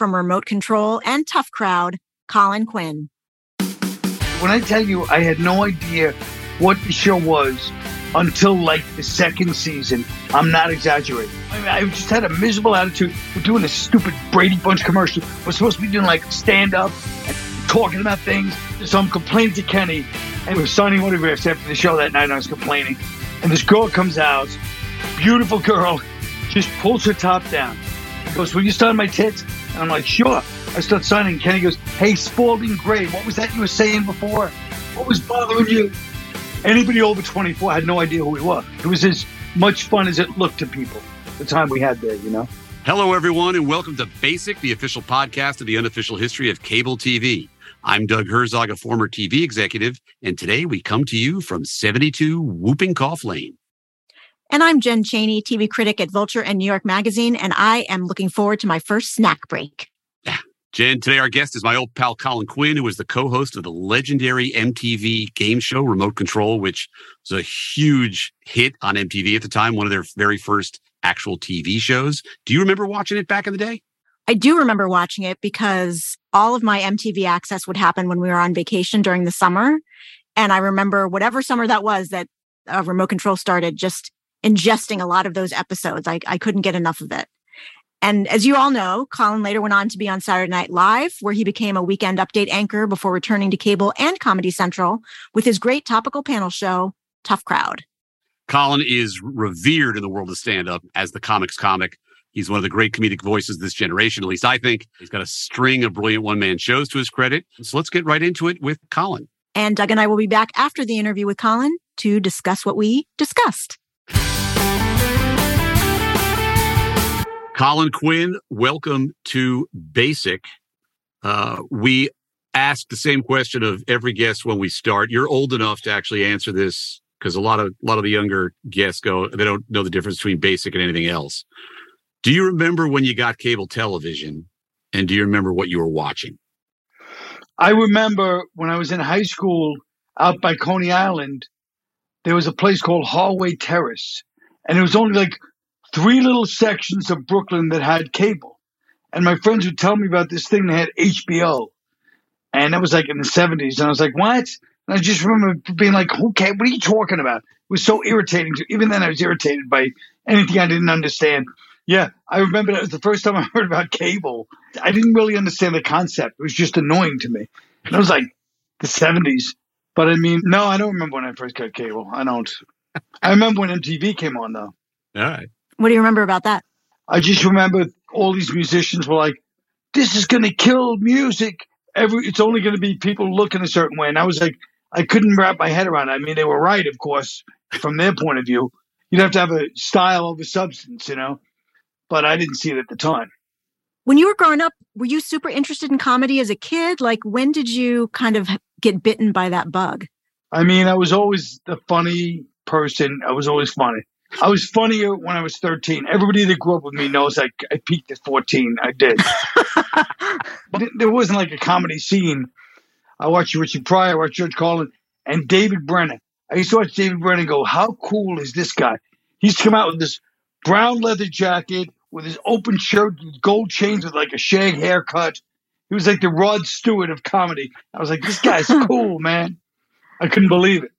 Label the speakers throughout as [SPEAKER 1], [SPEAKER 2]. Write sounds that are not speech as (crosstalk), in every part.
[SPEAKER 1] from Remote Control and Tough Crowd, Colin Quinn.
[SPEAKER 2] When I tell you I had no idea what the show was until like the second season, I'm not exaggerating. I, mean, I just had a miserable attitude. We're doing this stupid Brady Bunch commercial. We're supposed to be doing like stand up and talking about things. So I'm complaining to Kenny, and we're signing autographs after the show that night. And I was complaining, and this girl comes out, beautiful girl, just pulls her top down. goes, "Will you sign my tits?" And I'm like, "Sure." I start signing. Kenny goes, "Hey, Spalding Gray, what was that you were saying before? What was bothering you?" Anybody over 24 had no idea who he was. It was as much fun as it looked to people. The time we had there, you know.
[SPEAKER 3] Hello, everyone, and welcome to Basic, the official podcast of the unofficial history of cable TV. I'm Doug Herzog, a former TV executive, and today we come to you from 72 Whooping Cough Lane.
[SPEAKER 1] And I'm Jen Chaney, TV critic at Vulture and New York Magazine, and I am looking forward to my first snack break. Yeah.
[SPEAKER 3] Jen, today our guest is my old pal Colin Quinn, who was the co-host of the legendary MTV game show Remote Control, which was a huge hit on MTV at the time, one of their very first actual TV shows. Do you remember watching it back in the day?
[SPEAKER 1] I do remember watching it because all of my MTV access would happen when we were on vacation during the summer. And I remember whatever summer that was that uh, Remote Control started, just ingesting a lot of those episodes. I, I couldn't get enough of it. And as you all know, Colin later went on to be on Saturday Night Live, where he became a weekend update anchor before returning to cable and Comedy Central with his great topical panel show, Tough Crowd.
[SPEAKER 3] Colin is revered in the world of stand up as the comics comic. He's one of the great comedic voices this generation, at least I think. He's got a string of brilliant one man shows to his credit. So let's get right into it with Colin.
[SPEAKER 1] And Doug and I will be back after the interview with Colin to discuss what we discussed.
[SPEAKER 3] Colin Quinn, welcome to Basic. Uh, we ask the same question of every guest when we start. You're old enough to actually answer this because a lot of a lot of the younger guests go they don't know the difference between basic and anything else. Do you remember when you got cable television, and do you remember what you were watching?
[SPEAKER 2] I remember when I was in high school out by Coney Island, there was a place called Hallway Terrace, and it was only like three little sections of Brooklyn that had cable. And my friends would tell me about this thing that had HBO. And that was like in the 70s. And I was like, what? And I just remember being like, okay, what are you talking about? It was so irritating. To, even then, I was irritated by anything I didn't understand. Yeah, I remember that was the first time I (laughs) heard about cable. I didn't really understand the concept. It was just annoying to me. And it was like the 70s. But I mean, no, I don't remember when I first got cable. I don't. I remember when MTV came on, though.
[SPEAKER 3] All right.
[SPEAKER 1] What do you remember about that?
[SPEAKER 2] I just remember all these musicians were like, "This is going to kill music. Every it's only going to be people looking a certain way." And I was like, I couldn't wrap my head around it. I mean, they were right, of course, from their point of view. You'd have to have a style over substance, you know. But I didn't see it at the time.
[SPEAKER 1] When you were growing up, were you super interested in comedy as a kid? Like, when did you kind of get bitten by that bug?
[SPEAKER 2] I mean, I was always the funny person. I was always funny. I was funnier when I was 13. Everybody that grew up with me knows I, I peaked at 14. I did. (laughs) but there wasn't like a comedy scene. I watched Richard Pryor, I watched George Carlin, and David Brenner. I used to watch David Brenner go, how cool is this guy? He's come out with this brown leather jacket with his open shirt, gold chains with like a shag haircut. He was like the Rod Stewart of comedy. I was like, this guy's (laughs) cool, man. I couldn't believe it.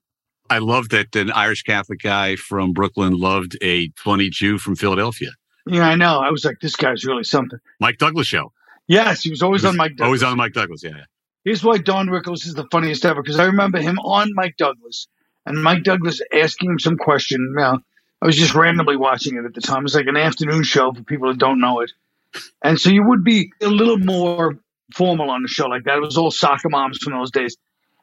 [SPEAKER 3] I love that an Irish Catholic guy from Brooklyn loved a funny Jew from Philadelphia.
[SPEAKER 2] Yeah, I know. I was like, this guy's really something.
[SPEAKER 3] Mike Douglas show.
[SPEAKER 2] Yes, he was always
[SPEAKER 3] He was
[SPEAKER 2] on Mike Douglas.
[SPEAKER 3] Always on Mike Douglas. Yeah. yeah.
[SPEAKER 2] Here's why Don Rickles is the funniest ever because I remember him on Mike Douglas and Mike Douglas asking him some question. Now, I was just randomly watching it at the time. It was like an afternoon show for people that don't know it. And so you would be a little more formal on a show like that. It was all soccer moms from those days.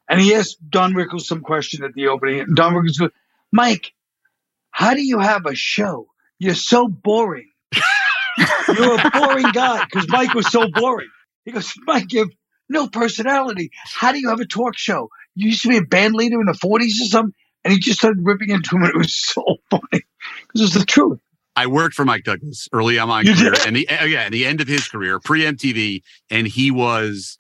[SPEAKER 2] And he asked Don Rickles some question at the opening. And Don Rickles goes, Mike, how do you have a show? You're so boring. (laughs) You're a boring guy because Mike was so boring. He goes, Mike, you have no personality. How do you have a talk show? You used to be a band leader in the 40s or something. And he just started ripping into him, and it was so (laughs) funny because it's the truth.
[SPEAKER 3] I worked for Mike Douglas early on my
[SPEAKER 2] You
[SPEAKER 3] career,
[SPEAKER 2] did?
[SPEAKER 3] and the uh, yeah, the end of his career, pre MTV, and he was,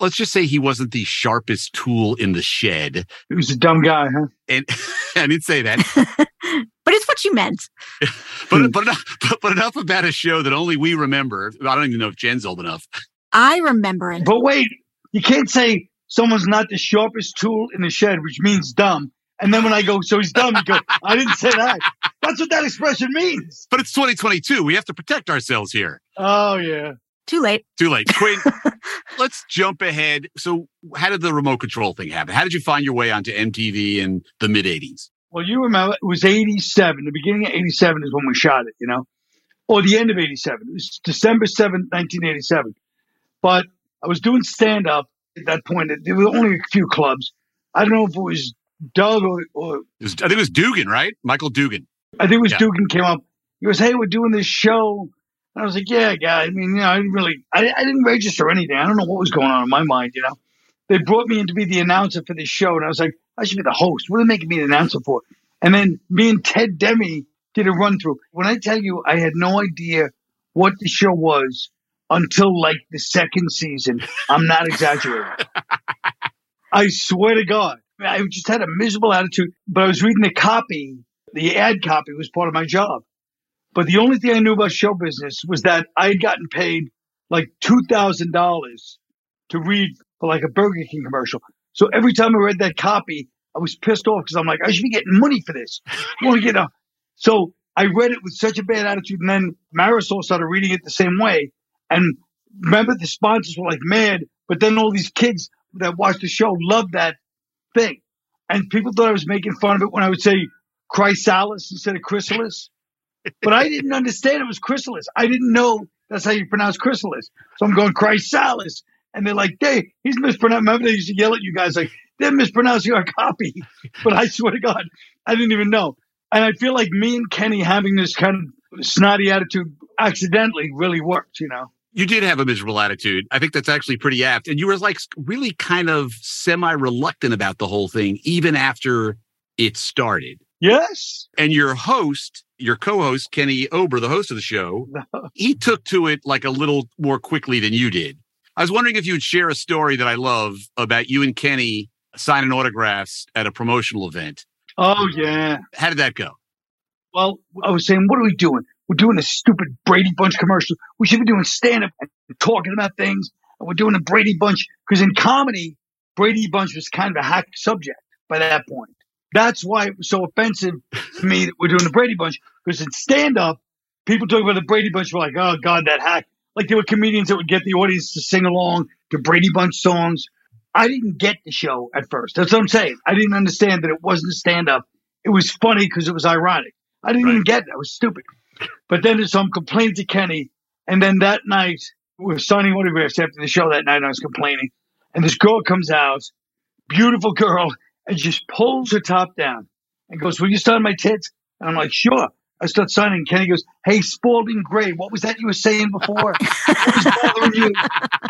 [SPEAKER 3] let's just say, he wasn't the sharpest tool in the shed.
[SPEAKER 2] He was a dumb guy, huh?
[SPEAKER 3] And (laughs) I didn't say that, (laughs)
[SPEAKER 1] But it's what you meant. (laughs)
[SPEAKER 3] but but enough, but, but enough about a show that only we remember. I don't even know if Jen's old enough.
[SPEAKER 1] I remember it.
[SPEAKER 2] But wait, you can't say someone's not the sharpest tool in the shed, which means dumb. And then when I go, so he's dumb, you go, I didn't say that. That's what that expression means.
[SPEAKER 3] But it's 2022. We have to protect ourselves here.
[SPEAKER 2] Oh, yeah.
[SPEAKER 1] Too late.
[SPEAKER 3] Too late. Quinn, (laughs) let's jump ahead. So, how did the remote control thing happen? How did you find your way onto MTV in the mid 80s?
[SPEAKER 2] Well, you remember it was 87. The beginning of 87 is when we shot it, you know, or the end of 87. It was December 7th, 1987. But I was doing stand up at that point. There were only a few clubs. I don't know if it was Doug or, or
[SPEAKER 3] It was, I think it was Dugan, right? Michael Dugan.
[SPEAKER 2] I think it was
[SPEAKER 3] Yeah.
[SPEAKER 2] Dugan came up. He goes, "Hey, we're doing this show." I was like, "Yeah, guy." I mean, you know, I didn't really, I, I didn't register anything. I don't know what was going on in my mind. You know, they brought me in to be the announcer for this show, and I was like, "I should be the host. What are they making me the announcer for?" And then me and Ted Demme did a run through. When I tell you, I had no idea what the show was until like the second season. I'm not exaggerating. (laughs) I swear to God, I just had a miserable attitude. But I was reading the copy. The ad copy was part of my job. But the only thing I knew about show business was that I had gotten paid like two thousand dollars to read for like a Burger King commercial. So every time I read that copy, I was pissed off because I'm like, I should be getting money for this. To get a. So I read it with such a bad attitude, and then Marisol started reading it the same way. And remember, the sponsors were like mad, but then all these kids that watched the show loved that thing, and people thought I was making fun of it when I would say chrysalis instead of chrysalis. But I didn't understand it was chrysalis. I didn't know that's how you pronounce chrysalis. So I'm going chrysalis. And they're like, hey, he's mispronouncing. Remember, they used to yell at you guys like, they're mispronouncing our copy. (laughs) But I swear to God, I didn't even know. And I feel like me and Kenny having this kind of snotty attitude accidentally really worked, you know?
[SPEAKER 3] You did have a miserable attitude. I think that's actually pretty apt. And you were like really kind of semi reluctant about the whole thing, even after it started.
[SPEAKER 2] Yes.
[SPEAKER 3] And your host, your co host, Kenny Ober, the host of the show, (laughs) he took to it like a little more quickly than you did. I was wondering if you would share a story that I love about you and Kenny signing autographs at a promotional event.
[SPEAKER 2] Oh, yeah.
[SPEAKER 3] How did that go?
[SPEAKER 2] Well, I was saying, what are we doing? We're doing a stupid Brady Bunch commercial. We should be doing stand up and talking about things. And we're doing a Brady Bunch because in comedy, Brady Bunch was kind of a hack subject by that point. That's why it was so offensive to me that we're doing the Brady Bunch because in stand up, people talking about the Brady Bunch were like, oh, God, that hack. Like there were comedians that would get the audience to sing along to Brady Bunch songs. I didn't get the show at first. That's what I'm saying. I didn't understand that it wasn't stand up. It was funny because it was ironic. I didn't even get it. I was stupid. But then so I'm complaining to Kenny. And then that night, we were signing autographs after the show that night, and I was complaining. And this girl comes out, beautiful girl, and just pulls her top down and goes, Will you sign my tits? And I'm like, Sure. I start signing. Kenny goes, Hey, Spalding Gray, what was that you were saying before? what was bothering you?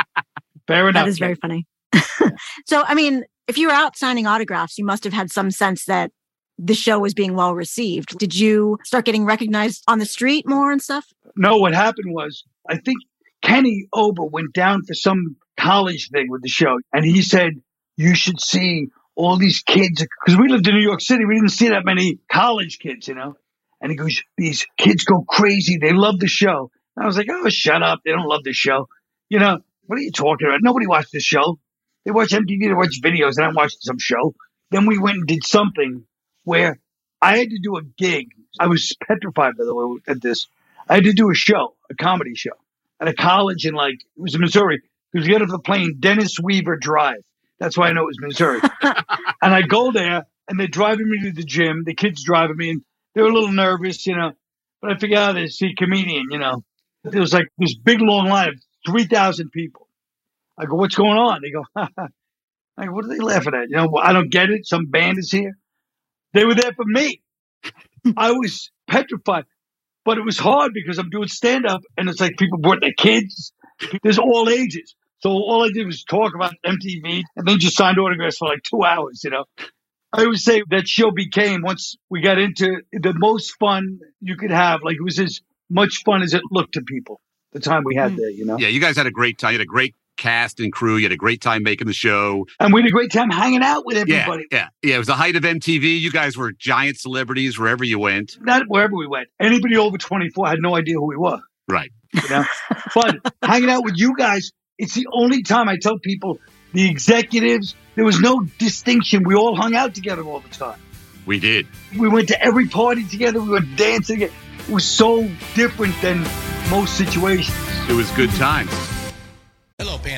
[SPEAKER 2] (laughs) Fair enough.
[SPEAKER 1] That is very funny. (laughs) so, I mean, if you were out signing autographs, you must have had some sense that the show was being well received. Did you start getting recognized on the street more and stuff?
[SPEAKER 2] No, what happened was I think Kenny Ober went down for some college thing with the show, and he said you should see all these kids because we lived in New York City. We didn't see that many college kids, you know. And he goes, "These kids go crazy. They love the show." And I was like, "Oh, shut up! They don't love the show. You know what are you talking about? Nobody watched the show. They watch MTV. They watch videos. They don't watch some show." Then we went and did something where I had to do a gig. I was petrified by the way at this. I had to do a show, a comedy show, at a college in like it was in Missouri. Because we got off the plane, Dennis Weaver Drive. That's why I know it was Missouri. (laughs) and I go there, and they're driving me to the gym. The kids driving me, and they're a little nervous, you know. But I figure out they see a comedian, you know. There was like this big long line of three thousand people. I go, "What's going on?" They go, (laughs) "I go, what are they laughing at?" You know, well, I don't get it. Some band is here. They were there for me. (laughs) I was petrified. But it was hard because I'm doing stand up and it's like people brought their kids. There's all ages. So all I did was talk about MTV and then just signed autographs for like two hours, you know. I would say that show became once we got into the most fun you could have. Like it was as much fun as it looked to people. The time we had hmm. there, you know.
[SPEAKER 3] Yeah, you guys had a great time. You had a great cast and crew. You had a great time making the show.
[SPEAKER 2] And we had a great time hanging out with everybody.
[SPEAKER 3] Yeah, yeah, yeah. It was the height of MTV. You guys were giant celebrities wherever you went.
[SPEAKER 2] Not wherever we went. Anybody over 24 had no idea who we were.
[SPEAKER 3] Right.
[SPEAKER 2] You know, but (laughs) hanging out with you guys, it's the only time I tell people the executives, there was no distinction. We all hung out together all the time.
[SPEAKER 3] We did.
[SPEAKER 2] We went to every party together. We were dancing. It was so different than most situations.
[SPEAKER 3] It was good times.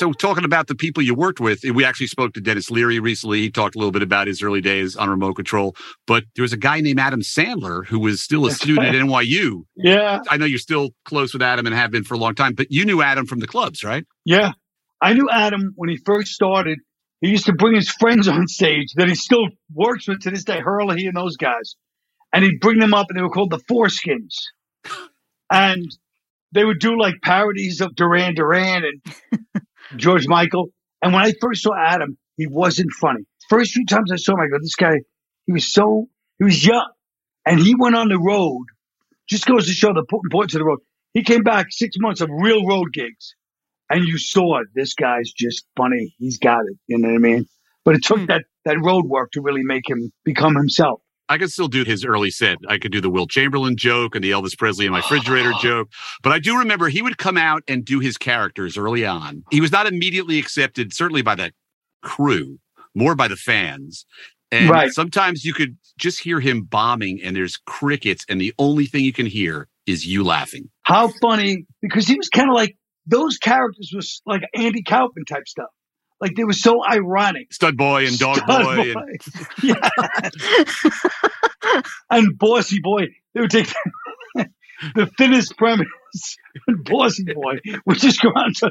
[SPEAKER 3] So, talking about the people you worked with, we actually spoke to Denis Leary recently. He talked a little bit about his early days on remote control. But there was a guy named Adam Sandler who was still a student at (laughs) NYU.
[SPEAKER 2] Yeah.
[SPEAKER 3] I know you're still close with Adam and have been for a long time, but you knew Adam from the clubs, right?
[SPEAKER 2] Yeah. I knew Adam when he first started. He used to bring his friends on stage that he still works with to this day, Herlihy and those guys. And he'd bring them up and they were called the Foreskins. (laughs) And they would do like parodies of Duran Duran and (laughs) George Michael. And when I first saw Adam, he wasn't funny. First few times I saw him, I go, this guy, he was so, he was young. And he went on the road. Just goes to show the importance of the road. He came back six months of real road gigs. And you saw it. this guy's just funny. He's got it. You know what I mean? But it took hmm. that, that road work to really make him become himself.
[SPEAKER 3] I could still do his early set. I could do the Wilt Chamberlain joke and the Elvis Presley in my refrigerator (sighs) joke. But I do remember he would come out and do his characters early on. He was not immediately accepted, certainly by the crew, more by the fans. And
[SPEAKER 2] Right.
[SPEAKER 3] sometimes you could just hear him bombing and there's crickets and the only thing you can hear is you laughing.
[SPEAKER 2] How funny because he was kind of like those characters was like Andy Kaufman type stuff. Like they were so ironic.
[SPEAKER 3] Stud boy and dog
[SPEAKER 2] Stud
[SPEAKER 3] boy. And,
[SPEAKER 2] boy. (laughs) yeah. (laughs) and bossy boy. They would take the (laughs) thinnest premise and bossy boy would just go out to,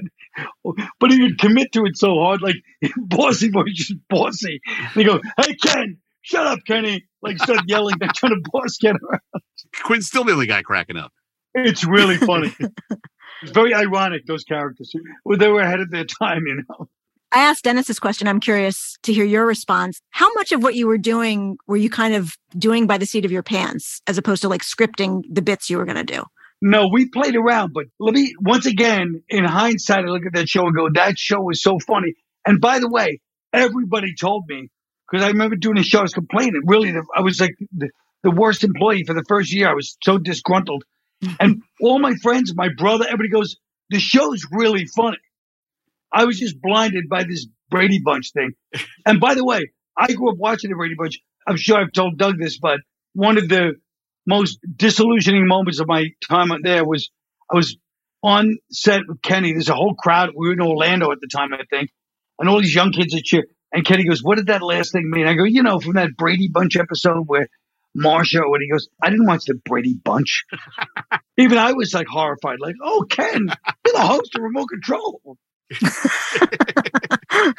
[SPEAKER 2] but he would commit to it so hard, like bossy boy just bossy. And he go, Hey Ken, shut up, Kenny. Like start yelling, they're trying to boss Ken around.
[SPEAKER 3] Quinn's still the only guy cracking up.
[SPEAKER 2] It's really funny. it's very ironic, those characters. They were ahead of their time, you know.
[SPEAKER 1] I asked Dennis this question. I'm curious to hear your response. How much of what you were doing were you kind of doing by the seat of your pants as opposed to like scripting the bits you were going to do?
[SPEAKER 2] No, we played around, but let me once again, in hindsight, I look at that show and go, that show was so funny. And by the way, everybody told me because I remember doing a show, I was complaining. Really, the- I was like the, the worst employee for the first year. I was so disgruntled, (laughs) and all my friends, my brother, everybody goes, the show's really funny. I was just blinded by this Brady Bunch thing. And by the way, I grew up watching the Brady Bunch. I'm sure I've told Doug this, but one of the most disillusioning moments of my time out there was I was on set with Kenny. There's a whole crowd. We were in Orlando at the time, I think, and all these young kids are cheer. And Kenny goes, "What did that last thing mean?" I go, "You know, from that Brady Bunch episode where Marsha." When he goes, "I didn't watch the Brady Bunch." (laughs) Even I was like horrified, like, "Oh, Ken, you're the host of Remote Control." (laughs)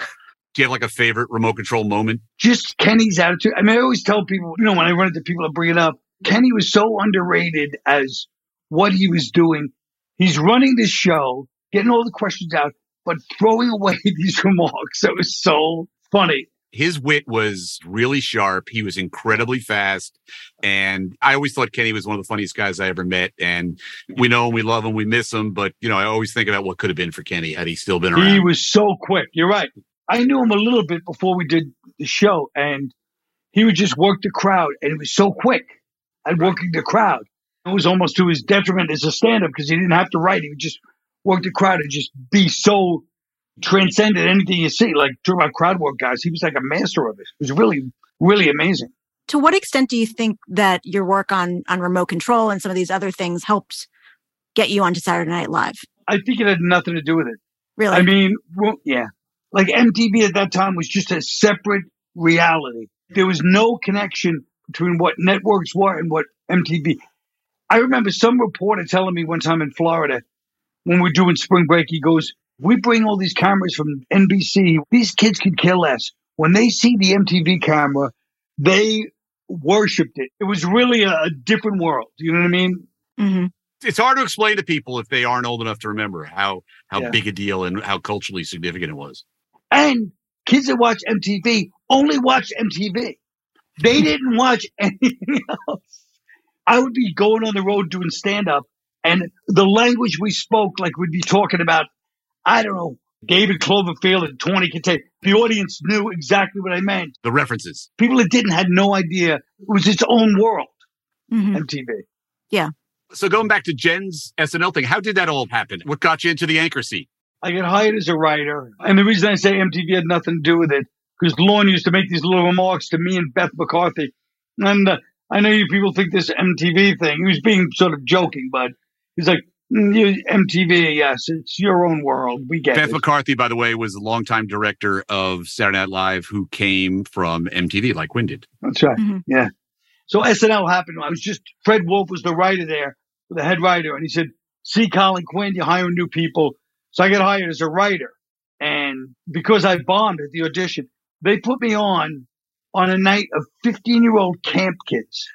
[SPEAKER 3] Do you have like a favorite remote control moment?
[SPEAKER 2] just Kenny's attitude. I mean, I always tell people, you know, when I run into people that bring it up, Kenny was so underrated as what he was doing. He's running this show, getting all the questions out, but throwing away (laughs) these remarks. That was so funny.
[SPEAKER 3] His wit was really sharp. He was incredibly fast. And I always thought Kenny was one of the funniest guys I ever met. And we know him, we love him, we miss him. But, you know, I always think about what could have been for Kenny had he still been around.
[SPEAKER 2] He was so quick. You're right. I knew him a little bit before we did the show, and he would just work the crowd, and he was so quick at working the crowd. It was almost to his detriment as a stand-up because he didn't have to write; he would just work the crowd and just be so transcendent anything you see. Like talk about crowd work guys, he was like a master of it. It was really, really amazing.
[SPEAKER 1] To what extent do you think that your work on on remote control and some of these other things helped get you onto Saturday Night Live?
[SPEAKER 2] I think it had nothing to do with it.
[SPEAKER 1] Really?
[SPEAKER 2] I mean, well, yeah. Like MTV at that time was just a separate reality. There was no connection between what networks were and what MTV. I remember some reporter telling me one time in Florida when we were doing spring break, he goes, We bring all these cameras from NBC. These kids could care less. When they see the MTV camera, they worshiped it. It was really a, a different world. You know what I mean?
[SPEAKER 1] hmm
[SPEAKER 3] it's hard to explain to people if they aren't old enough to remember how how
[SPEAKER 2] Yeah.
[SPEAKER 3] big a deal and how culturally significant it was.
[SPEAKER 2] And kids that watch MTV only watch MTV. They (laughs) didn't watch anything else. I would be going on the road doing stand up, and the language we spoke, like we'd be talking about, I don't know, David Coverdale and Tawny Kitaen. The audience knew exactly what I meant.
[SPEAKER 3] The references.
[SPEAKER 2] People that didn't had no idea it was its own world,
[SPEAKER 1] hmm
[SPEAKER 2] MTV. Yeah.
[SPEAKER 3] So going back to Jen's SNL thing, how did that all happen? What got you into the anchor seat?
[SPEAKER 2] I got hired as a writer. And the reason I say MTV had nothing to do with it, because Lorne used to make these little remarks to me and Beth McCarthy. And uh, I know you people think this MTV thing, he was being sort of joking, but he's like, "Mm, you- MTV, yes, it's your own world. We get
[SPEAKER 3] Beth
[SPEAKER 2] it.
[SPEAKER 3] McCarthy, by the way, was the longtime director of Saturday Night Live who came from MTV, like Quinn did.
[SPEAKER 2] That's right.
[SPEAKER 1] Mhm.
[SPEAKER 2] Yeah. So SNL happened. I was just, Fred Wolf was the writer there, the head writer. And he said, see Colin Quinn, you're hiring new people. So I got hired as a writer. And because I bombed at the audition, they put me on on a night of 15 year old camp kids.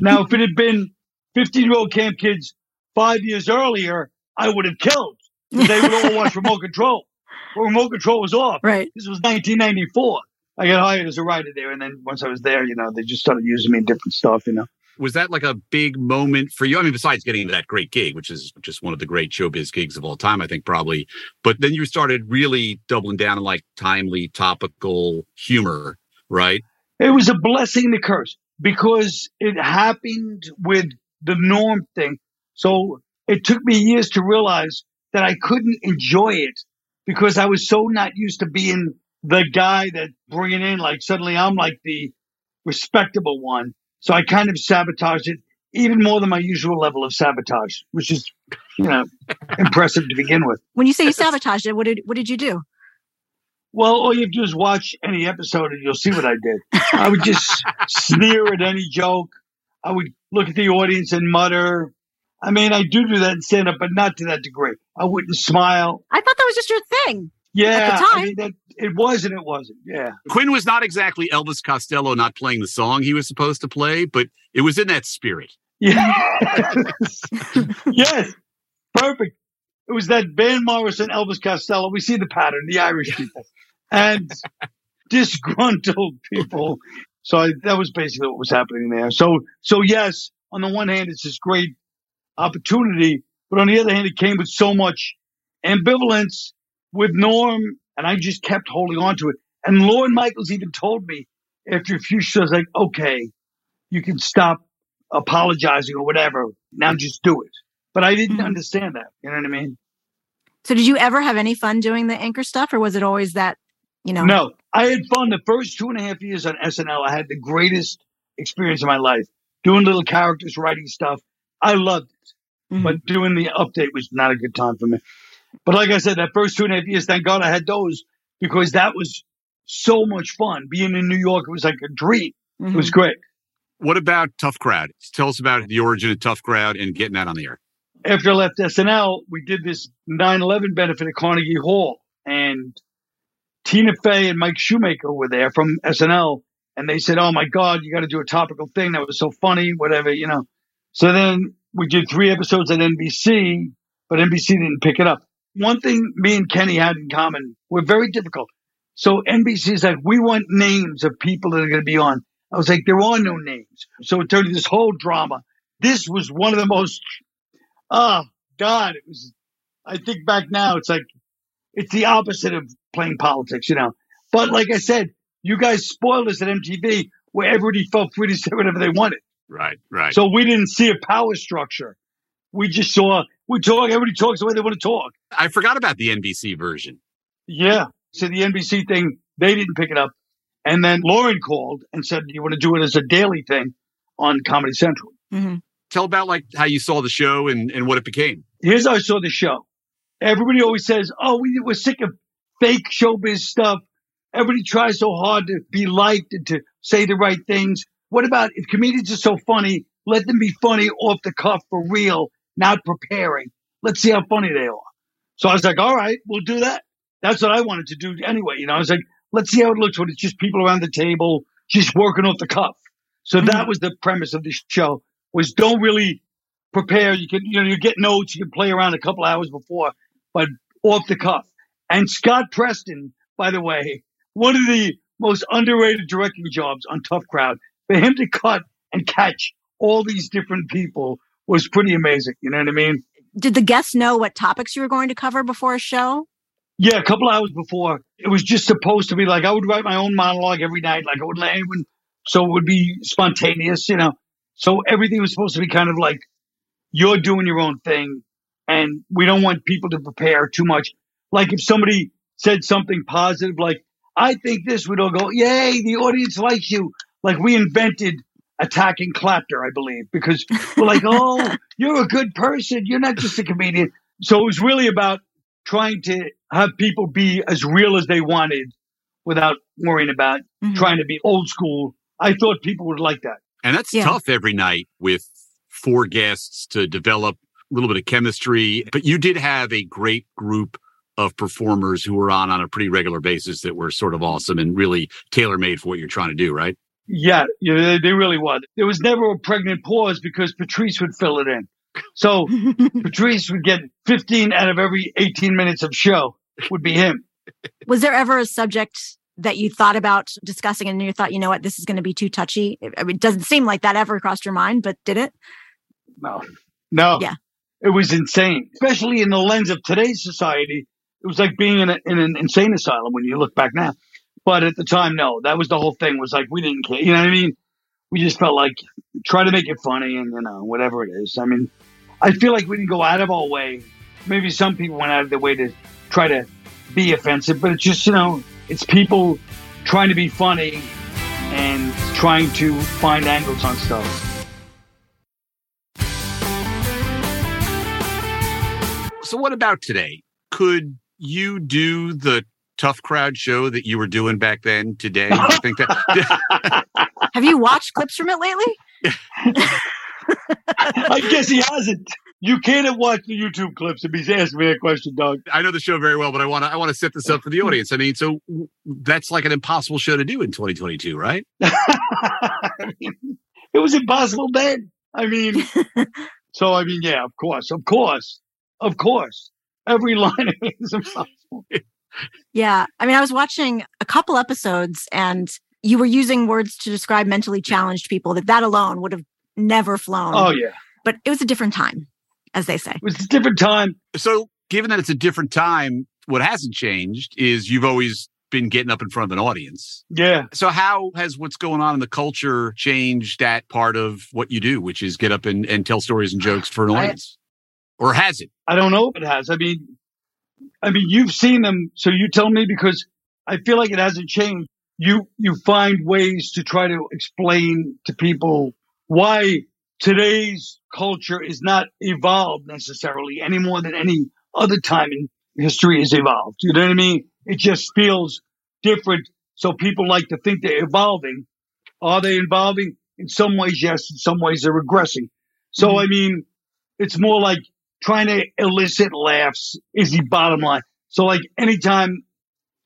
[SPEAKER 2] Now, if it had been 15 year old camp kids five years earlier, I would have killed. 'Cause They would all watch (laughs) remote control. But remote control was off.
[SPEAKER 1] Right.
[SPEAKER 2] This was 1994. I got hired as a writer there, and then once I was there, you know, they just started using me in different stuff. You know,
[SPEAKER 3] Was that like a big moment for you? I mean, besides getting that great gig, which is just one of the great showbiz gigs of all time, I think probably. But then you started really doubling down on like timely, topical humor, right?
[SPEAKER 2] it was a blessing and a curse because it happened with the Norm thing. So it took me years to realize that I couldn't enjoy it because I was so not used to being the guy that bringing in like suddenly I'm like the respectable one. So I kind of sabotaged it even more than my usual level of sabotage, which is, you know, (laughs) impressive to begin with.
[SPEAKER 1] When you say you sabotaged it, what did what did you do?
[SPEAKER 2] Well, all you have to do is watch any episode and you'll see what I did. I would just (laughs) sneer at any joke. I would look at the audience and mutter. I mean, I do do that in stand up, but not to that degree. I wouldn't smile.
[SPEAKER 1] I thought that was just your thing.
[SPEAKER 2] Yeah,
[SPEAKER 1] At the
[SPEAKER 2] I
[SPEAKER 1] time.
[SPEAKER 2] mean, that, it was and it wasn't. Yeah.
[SPEAKER 3] Quinn was not exactly Elvis Costello not playing the song he was supposed to play, but it was in that spirit.
[SPEAKER 2] Yes. (laughs) yes. Perfect. It was that Van Morrison, Elvis Costello. We see the pattern, the Irish people and (laughs) disgruntled people. So I, that was basically what was happening there. So, so yes, on the one hand, it's this great opportunity, but on the other hand, it came with so much ambivalence with Norm, and I just kept holding on to it. And Lorne Michaels even told me after a few shows, like, okay, you can stop apologizing or whatever. Now just do it. But I didn't
[SPEAKER 1] Mhm.
[SPEAKER 2] understand that. You know what I mean?
[SPEAKER 1] So did you ever have any fun doing the anchor stuff, or was it always that you know?
[SPEAKER 2] No, I had fun the first two and a half years on SNL. I had the greatest experience of my life doing little characters, writing stuff. I loved it,
[SPEAKER 1] Mhm.
[SPEAKER 2] but doing the update was not a good time for me. But like I said, that first two and a half years, thank God I had those because that was so much fun. Being in New York, it was like a dream. It was
[SPEAKER 1] Mhm.
[SPEAKER 2] great.
[SPEAKER 3] What about Tough Crowd? Tell us about the origin of Tough Crowd and getting that on the air.
[SPEAKER 2] after I left SNL, we did this 9/11 benefit at Carnegie Hall, and Tina Fey and Mike Shoemaker were there from SNL, and they said, "Oh my God, you got to do a topical thing that was so funny, whatever, you know." So then we did three episodes at NBC, but NBC didn't pick it up. One thing me and Kenny had in common, we're very difficult. So NBC is like, we want names of people that are going to be on. I was like, there are no names. So it turned into this whole drama. This was one of the most oh God, it was. I think back now, it's like it's the opposite of playing politics, you know. But like I said, you guys spoiled us at MTV, where everybody felt free to say whatever they wanted.
[SPEAKER 3] Right, right.
[SPEAKER 2] So we didn't see a power structure. We just saw we talk. Everybody talks the way they want to talk.
[SPEAKER 3] I forgot about the NBC version.
[SPEAKER 2] Yeah. So the NBC thing, they didn't pick it up, and then Lorne called and said, "You want to do it as a daily thing on Comedy Central?"
[SPEAKER 1] Mhm.
[SPEAKER 3] Tell about like how you saw the show and, and what it became.
[SPEAKER 2] here's how I saw the show. Everybody always says, "Oh, we, we're sick of fake showbiz stuff." Everybody tries so hard to be liked and to say the right things. What about if comedians are so funny? Let them be funny off the cuff for real, not preparing. Let's see how funny they are. So I was like, "All right, we'll do that." That's what I wanted to do anyway. You know, I was like, "Let's see how it looks when it's just people around the table, just working off the cuff." So mm-hmm. that was the premise of the show: was don't really prepare. You can, you know, you get notes, you can play around a couple hours before, but off the cuff. And Scott Preston, by the way, one of the most underrated directing jobs on Tough Crowd, for him to cut and catch all these different people was pretty amazing. You know what I mean?
[SPEAKER 1] Did the guests know what topics you were going to cover before a show?
[SPEAKER 2] Yeah, a couple hours before, it was just supposed to be like I would write my own monologue every night, like I wouldn't let anyone, so it would be spontaneous, you know. So everything was supposed to be kind of like you're doing your own thing, and we don't want people to prepare too much. Like if somebody said something positive, like I think this, we'd all go, "Yay, the audience likes you!" Like we invented attacking clapter, I believe, because we're like, (laughs) "Oh, you're a good person. You're not just a comedian." So it was really about trying to have people be as real as they wanted without worrying about
[SPEAKER 1] Mhm.
[SPEAKER 2] trying to be old school. I thought people would like that.
[SPEAKER 3] And that's
[SPEAKER 1] Yeah.
[SPEAKER 3] tough every night with four guests to develop a little bit of chemistry. But you did have a great group of performers who were on on a pretty regular basis that were sort of awesome and really tailor made for what you're trying to do, right?
[SPEAKER 2] Yeah, know, they, they really was. There was never a pregnant pause because Patrice would fill it in. So (laughs) Patrice would get 15 out of every 18 minutes of show would be him.
[SPEAKER 1] Was there ever a subject that you thought about discussing and you thought, you know what, this is going to be too touchy? I mean, it doesn't seem like that ever crossed your mind, but did it?
[SPEAKER 2] No, no.
[SPEAKER 1] Yeah.
[SPEAKER 2] It was insane, especially in the lens of today's society. It was like being in, a, in an insane asylum when you look back now. But at the time, no, that was the whole thing was like, we didn't care. You know what I mean? We just felt like try to make it funny and, you know, whatever it is. I mean, I feel like we didn't go out of our way. Maybe some people went out of their way to try to be offensive, but it's just, you know, it's people trying to be funny and trying to find angles on stuff.
[SPEAKER 3] So, what about today? Could you do the tough crowd show that you were doing back then today? I think that. (laughs)
[SPEAKER 1] Have you watched clips from it lately? (laughs)
[SPEAKER 2] I guess he hasn't. You can't have watched the YouTube clips if he's asking me that question, Doug.
[SPEAKER 3] I know the show very well, but I want to I want to set this up for the audience. I mean, so that's like an impossible show to do in 2022, right?
[SPEAKER 2] I (laughs) mean, it was impossible then. I mean, so I mean, yeah, of course, of course, of course, every line is impossible.
[SPEAKER 1] Yeah. I mean, I was watching a couple episodes and you were using words to describe mentally challenged people that that alone would have never flown.
[SPEAKER 2] Oh yeah,
[SPEAKER 1] But it was a different time, as they say.
[SPEAKER 2] it was a different time.
[SPEAKER 3] So, given that it's a different time, what hasn't changed is you've always been getting up in front of an audience.
[SPEAKER 2] Yeah,
[SPEAKER 3] So, how has what's going on in the culture changed that part of what you do, which is get up and, and tell stories and (sighs) jokes for an
[SPEAKER 2] I-
[SPEAKER 3] audience? or has it?
[SPEAKER 2] I don't know if it has. I mean, I mean, you've seen them, so you tell me because I feel like it hasn't changed. You you find ways to try to explain to people why today's culture is not evolved necessarily any more than any other time in history has evolved. You know what I mean? It just feels different. So people like to think they're evolving. Are they evolving? In some ways, yes. In some ways, they're regressing. So, mm-hmm. I mean, it's more like trying to elicit laughs is the bottom line. So like anytime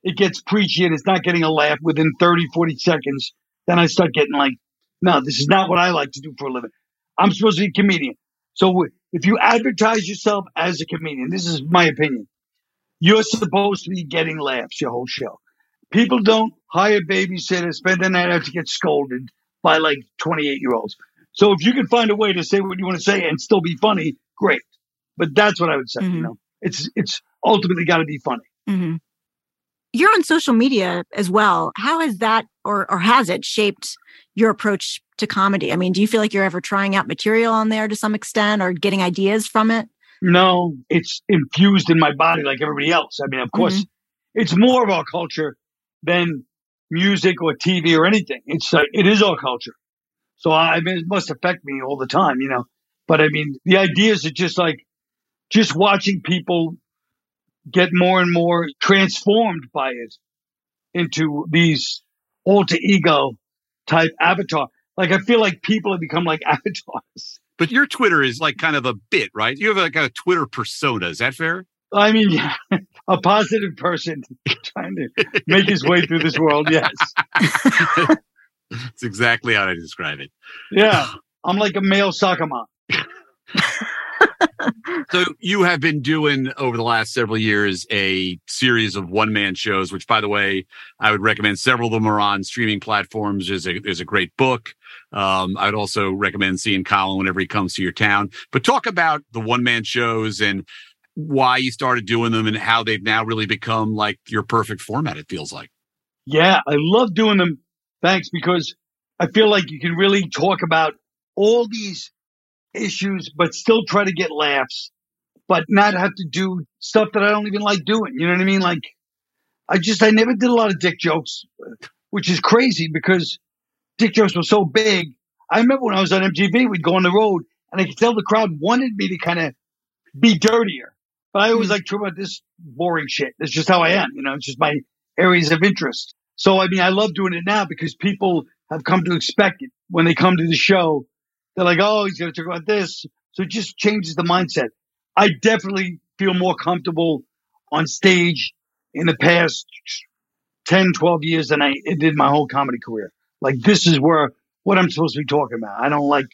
[SPEAKER 2] it gets preachy and it's not getting a laugh within 30, 40 seconds, then I start getting like, no, this is not what I like to do for a living. I'm supposed to be a comedian. So if you advertise yourself as a comedian, this is my opinion. You're supposed to be getting laughs your whole show. People don't hire babysitters, spend the night out to get scolded by like 28 year olds. So if you can find a way to say what you want to say and still be funny, great. But that's what I would say. You
[SPEAKER 1] Mhm.
[SPEAKER 2] know, it's it's ultimately got to be funny.
[SPEAKER 1] hmm You're on social media as well. How has that or or has it shaped your approach to comedy? I mean, do you feel like you're ever trying out material on there to some extent or getting ideas from it?
[SPEAKER 2] No, it's infused in my body like everybody else. I mean, of course, it's more of our culture than music or TV or anything. It's like it is our culture. So I I mean, it must affect me all the time, you know. But I mean, the ideas are just like just watching people get more and more transformed by it into these alter ego type avatar. Like I feel like people have become like (laughs) avatars.
[SPEAKER 3] But your Twitter is like kind of a bit, right? You have like a Twitter persona. Is that fair?
[SPEAKER 2] I mean, (laughs) yeah, a positive person (laughs) trying to make his way through this world. Yes.
[SPEAKER 3] That's exactly how I describe it.
[SPEAKER 2] Yeah. I'm like a male soccer mom.
[SPEAKER 3] So you have been doing over the last several years a series of one man shows, which by the way, I would recommend several of them are on streaming platforms. There's a, there's a great book. Um, I'd also recommend seeing Colin whenever he comes to your town, but talk about the one man shows and why you started doing them and how they've now really become like your perfect format. It feels like.
[SPEAKER 2] Yeah. I love doing them. Thanks. Because I feel like you can really talk about all these issues, but still try to get laughs, but not have to do stuff that I don't even like doing. You know what I mean? Like, I just, I never did a lot of dick jokes, which is crazy because dick jokes were so big. I remember when I was on MTV, we'd go on the road and I could tell the crowd wanted me to kind of be dirtier. But I always hmm. like to about this boring shit. That's just how I am. You know, it's just my areas of interest. So, I mean, I love doing it now because people have come to expect it when they come to the show. They're like, oh, he's going to talk about this. So it just changes the mindset. I definitely feel more comfortable on stage in the past 10, 12 years than I did my whole comedy career. Like, this is where what I'm supposed to be talking about. I don't like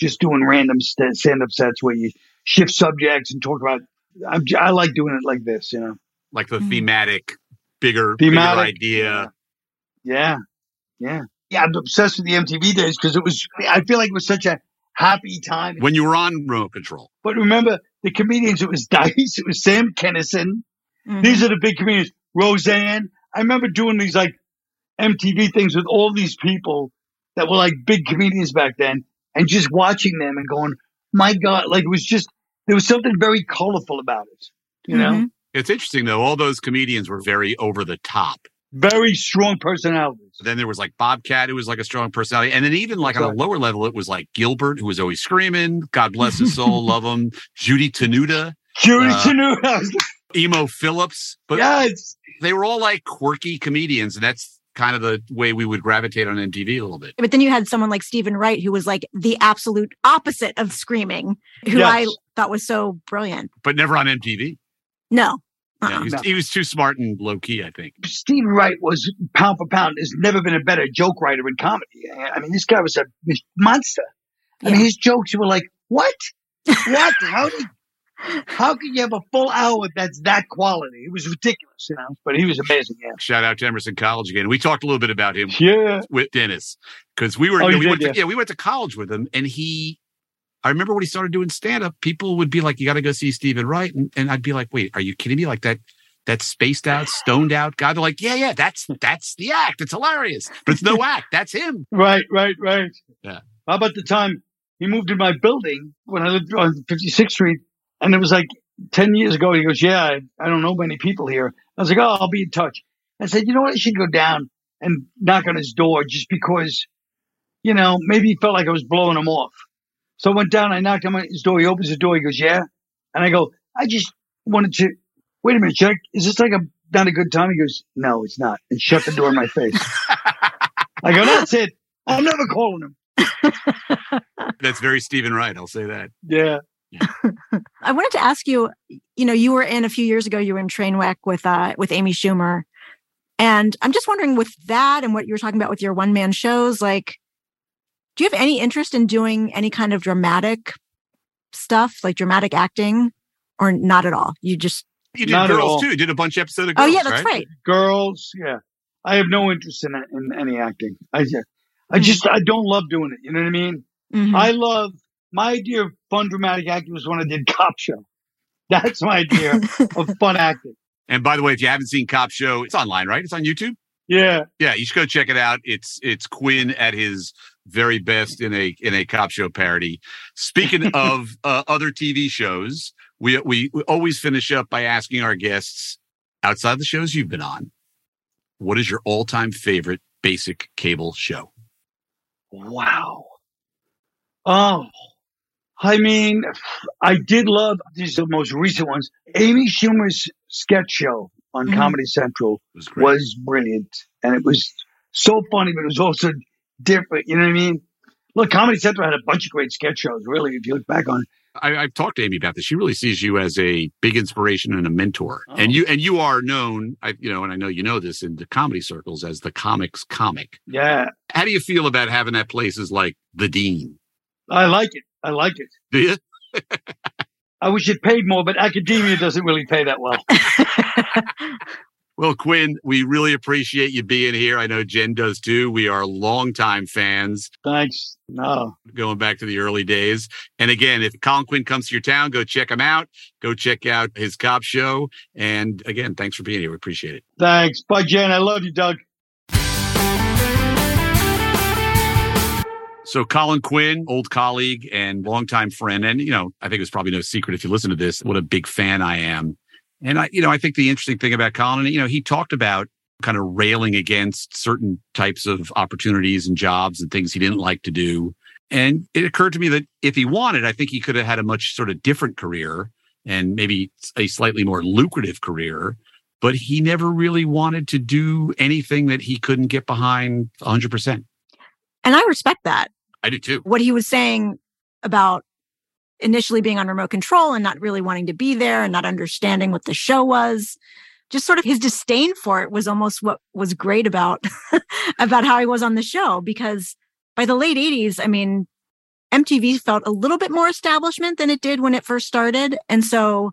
[SPEAKER 2] just doing random st- stand up sets where you shift subjects and talk about. I'm, j- I like doing it like this, you know.
[SPEAKER 3] Like the
[SPEAKER 1] Mhm.
[SPEAKER 3] thematic, bigger,
[SPEAKER 2] Thematic,
[SPEAKER 3] bigger idea.
[SPEAKER 2] Yeah, yeah, yeah. I'm obsessed with the MTV days because it was. I feel like it was such a happy time.
[SPEAKER 3] When you were on remote control.
[SPEAKER 2] But remember, the comedians. It was (laughs) Dice. It was Sam Kinison.
[SPEAKER 1] Mhm.
[SPEAKER 2] These are the big comedians. Roseanne. I remember doing these like MTV things with all these people that were like big comedians back then, and just watching them and going, "My God!" Like it was just there was something very colorful about it. You know.
[SPEAKER 1] Mhm.
[SPEAKER 3] It's interesting though. All those comedians were very over the top.
[SPEAKER 2] Very strong personalities.
[SPEAKER 3] Then there was like Bobcat, who was like a strong personality. And then even like on a lower level, it was like Gilbert, who was always screaming. God bless his soul, (laughs) love him. Judy Tenuta,
[SPEAKER 2] Judy
[SPEAKER 3] Uh,
[SPEAKER 2] Tenuta.
[SPEAKER 3] Emo Philips. But
[SPEAKER 2] yes.
[SPEAKER 3] they were all like quirky comedians. And that's kind of the way we would gravitate on MTV a little bit.
[SPEAKER 1] But then you had someone like Steven Wright, who was like the absolute opposite of screaming, who I thought was so brilliant.
[SPEAKER 3] But never on MTV.
[SPEAKER 1] No.
[SPEAKER 3] Yeah,
[SPEAKER 1] Uh-uh.
[SPEAKER 3] he, was, he was too smart and low key, I think.
[SPEAKER 2] Steve Wright was pound for pound. has never been a better joke writer in comedy. I mean, this guy was a monster. I mean, his jokes were like, what? What? (laughs) How did? How can you have a full hour that's that quality? It was ridiculous, you know. But he was amazing. Yeah.
[SPEAKER 3] Shout out to Emerson College again. We talked a little bit about him
[SPEAKER 2] Yeah.
[SPEAKER 3] with Denis because we were
[SPEAKER 2] Oh,
[SPEAKER 3] you know, we
[SPEAKER 2] did,
[SPEAKER 3] went to,
[SPEAKER 2] yeah.
[SPEAKER 3] yeah we went to college with him and he I remember when he started doing stand up people would be like you got to go see Steven Wright and, and I'd be like wait are you kidding me like that that spaced out stoned out guy they're like yeah yeah that's that's the act it's hilarious but it's no (laughs) act that's him
[SPEAKER 2] Right. Right. Right.
[SPEAKER 3] Yeah.
[SPEAKER 2] How about the time he moved in my building when I lived on 56th Street, and it was like 10 years ago. He goes, "Yeah, I, I don't know many people here." I was like, "Oh, I'll be in touch." I said, "You know what? I should go down and knock on his door just because, you know, maybe he felt like I was blowing him off." So I went down. I knocked on his door. He opens the door. He goes, "Yeah," and I go, "I just wanted to." Wait a minute, Jack. Is this like a not a good time? He goes, "No, it's not," and shut the door in my face. (laughs) I go, "That's it. I'm never calling him." (laughs)
[SPEAKER 3] that's very Steven Wright I'll say that
[SPEAKER 2] Yeah.
[SPEAKER 1] I wanted to ask you, you know, you were in a few years ago, you were in Trainwreck with uh with Amy Schumer. And I'm just wondering with that and what you were talking about with your one man shows, like, do you have any interest in doing any kind of dramatic stuff, like dramatic acting, or not at all? You just
[SPEAKER 3] you did
[SPEAKER 2] Not at
[SPEAKER 3] girls
[SPEAKER 2] all.
[SPEAKER 3] too you did a bunch of episodes of girls.
[SPEAKER 1] Oh yeah, that's right.
[SPEAKER 2] girls. Yeah, I have no interest in in any acting. I just, I just, I don't love doing it. You know what I mean?
[SPEAKER 1] Mhm.
[SPEAKER 2] I love my idea of fun dramatic acting was when I did Cop Show. That's my idea of (laughs) fun acting.
[SPEAKER 3] and by the way if you haven't seen Cop Show it's online right it's on YouTube
[SPEAKER 2] Yeah,
[SPEAKER 3] Yeah, you should go check it out. It's it's Quinn at his very best in a in a cop show parody. Speaking (laughs) of uh, other TV shows, we, we we always finish up by asking our guests outside the shows you've been on, what is your all time favorite basic cable show?
[SPEAKER 2] wow. Oh, I mean, I did love these are the most recent ones. Amy Schumer's sketch show on
[SPEAKER 1] Mhm.
[SPEAKER 2] Comedy Central
[SPEAKER 3] was
[SPEAKER 2] was brilliant, and it was so funny, but it was also different. You know what I mean? Look, Comedy Central had a bunch of great sketch shows. Really, if you look back on, it.
[SPEAKER 3] I, I've talked to Amy about this. She really sees you as a big inspiration and a mentor,
[SPEAKER 2] Oh.
[SPEAKER 3] and you and you are known, I, you know, and I know you know this in the comedy circles as the comics comic.
[SPEAKER 2] yeah,
[SPEAKER 3] How do you feel about having that place as like the dean?
[SPEAKER 2] I like it. I like it.
[SPEAKER 3] Do you?
[SPEAKER 2] I wish it paid more, but academia doesn't really pay that well. (laughs)
[SPEAKER 3] Well, Quinn, we really appreciate you being here. I know Jen does too. We are longtime fans
[SPEAKER 2] Thanks. No,
[SPEAKER 3] going back to the early days. And again, if Colin Quinn comes to your town, go check him out. Go check out his cop show. And again, thanks for being here. We appreciate it.
[SPEAKER 2] thanks. Bye, Jen. I love you, Doug.
[SPEAKER 3] So Colin Quinn, old colleague and longtime friend, and you know, I think it's probably no secret if you listen to this, what a big fan I am. And I, you know, I think the interesting thing about Colin, you know, he talked about kind of railing against certain types of opportunities and jobs and things he didn't like to do. And it occurred to me that if he wanted, I think he could have had a much sort of different career and maybe a slightly more lucrative career. But he never really wanted to do anything that he couldn't get behind 100%.
[SPEAKER 1] And I respect that.
[SPEAKER 3] I do too.
[SPEAKER 1] What he was saying about initially being on remote control and not really wanting to be there and not understanding what the show was. Just sort of his disdain for it was almost what was great about (laughs) about how he was on the show because by the late 80s, I mean, MTV felt a little bit more establishment than it did when it first started. And so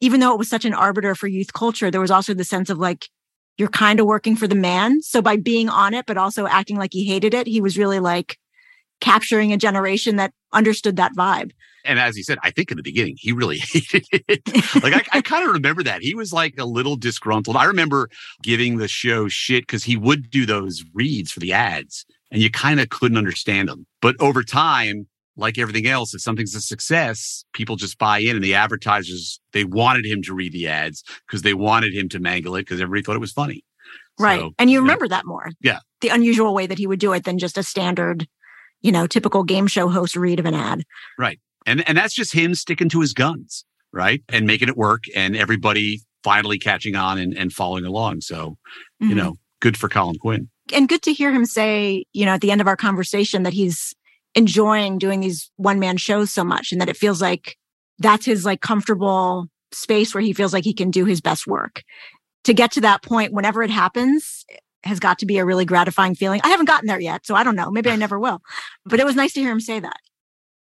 [SPEAKER 1] even though it was such an arbiter for youth culture, there was also the sense of like you're kind of working for the man. So by being on it, but also acting like he hated it, he was really like capturing a generation that understood that vibe.
[SPEAKER 3] And as he said, I think in the beginning he really (laughs) hated it. like I, I kind of remember that he was like a little disgruntled. I remember giving the show shit because he would do those reads for the ads, and you kind of couldn't understand them. But over time, like everything else, if something's a success, people just buy in, and the advertisers they wanted him to read the ads because they wanted him to mangle it because everybody thought it was funny.
[SPEAKER 1] Right.
[SPEAKER 3] So,
[SPEAKER 1] and you
[SPEAKER 3] yeah.
[SPEAKER 1] remember that more.
[SPEAKER 3] Yeah.
[SPEAKER 1] The unusual way that he would do it than just a standard, you know, typical game show host read of an ad.
[SPEAKER 3] And and that's just him sticking to his guns, right, and making it work, and everybody finally catching on and, and following along. So you
[SPEAKER 1] Mhm.
[SPEAKER 3] know, good for Colin Quinn.
[SPEAKER 1] and good to hear him say, you know, at the end of our conversation that he's enjoying doing these one man shows so much and that it feels like that's his like comfortable space where he feels like he can do his best work. To get to that point, whenever it happens, has got to be a really gratifying feeling. I haven't gotten there yet, so I don't know. Maybe I (laughs) never will. But it was nice to hear him say that.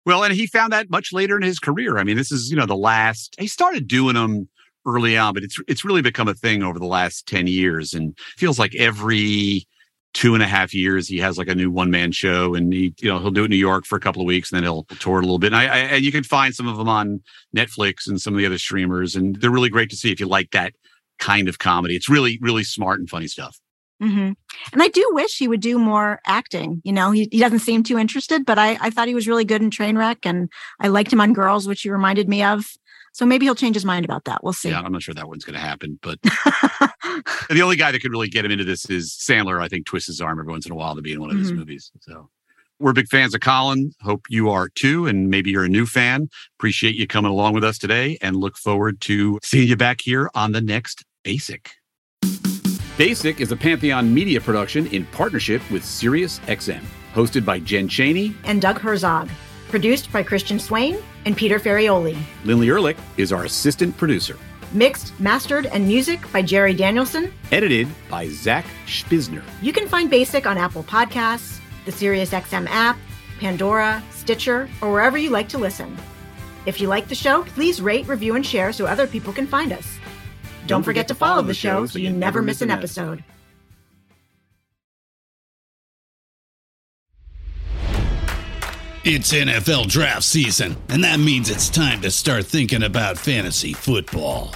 [SPEAKER 3] Well, and he found that much later in his career. I mean, this is you know the last he started doing them early on, but it's it's really become a thing over the last ten years, and feels like every two and a half years he has like a new one man show, and he you know he'll do it in New York for a couple of weeks, and then he'll tour it a little bit. And I, I and you can find some of them on Netflix and some of the other streamers, and they're really great to see if you like that kind of comedy. It's really really smart and funny stuff.
[SPEAKER 1] Hmm And I do wish he would do more acting. You know, he, he doesn't seem too interested, but I, I thought he was really good in Trainwreck and I liked him on Girls, which you reminded me of. So maybe he'll change his mind about that. We'll see.
[SPEAKER 3] Yeah, I'm not sure that one's going to happen, but (laughs) the only guy that could really get him into this is Sandler. I think twists his arm every once in a while to be in one of his
[SPEAKER 1] Mhm.
[SPEAKER 3] movies. So we're big fans of Colin. Hope you are too, and maybe you're a new fan. Appreciate you coming along with us today, and look forward to seeing you back here on the next Basic. Basic is a Pantheon media production in partnership with SiriusXM, hosted by Jen Chaney.
[SPEAKER 1] and Doug Herzog. Produced by Christian Swain and Peter Ferrioli.
[SPEAKER 3] Lindley Ehrlich is our assistant producer.
[SPEAKER 1] Mixed, mastered, and music by Jerry Danielson.
[SPEAKER 3] Edited by Zach Spizner.
[SPEAKER 1] You can find Basic on Apple Podcasts, the SiriusXM app, Pandora, Stitcher, or wherever you like to listen. If you like the show, please rate, review, and share so other people can find us. Don't, forget, to follow the show so you never miss an episode.
[SPEAKER 4] It's NFL draft season, and that means it's time to start thinking about fantasy football.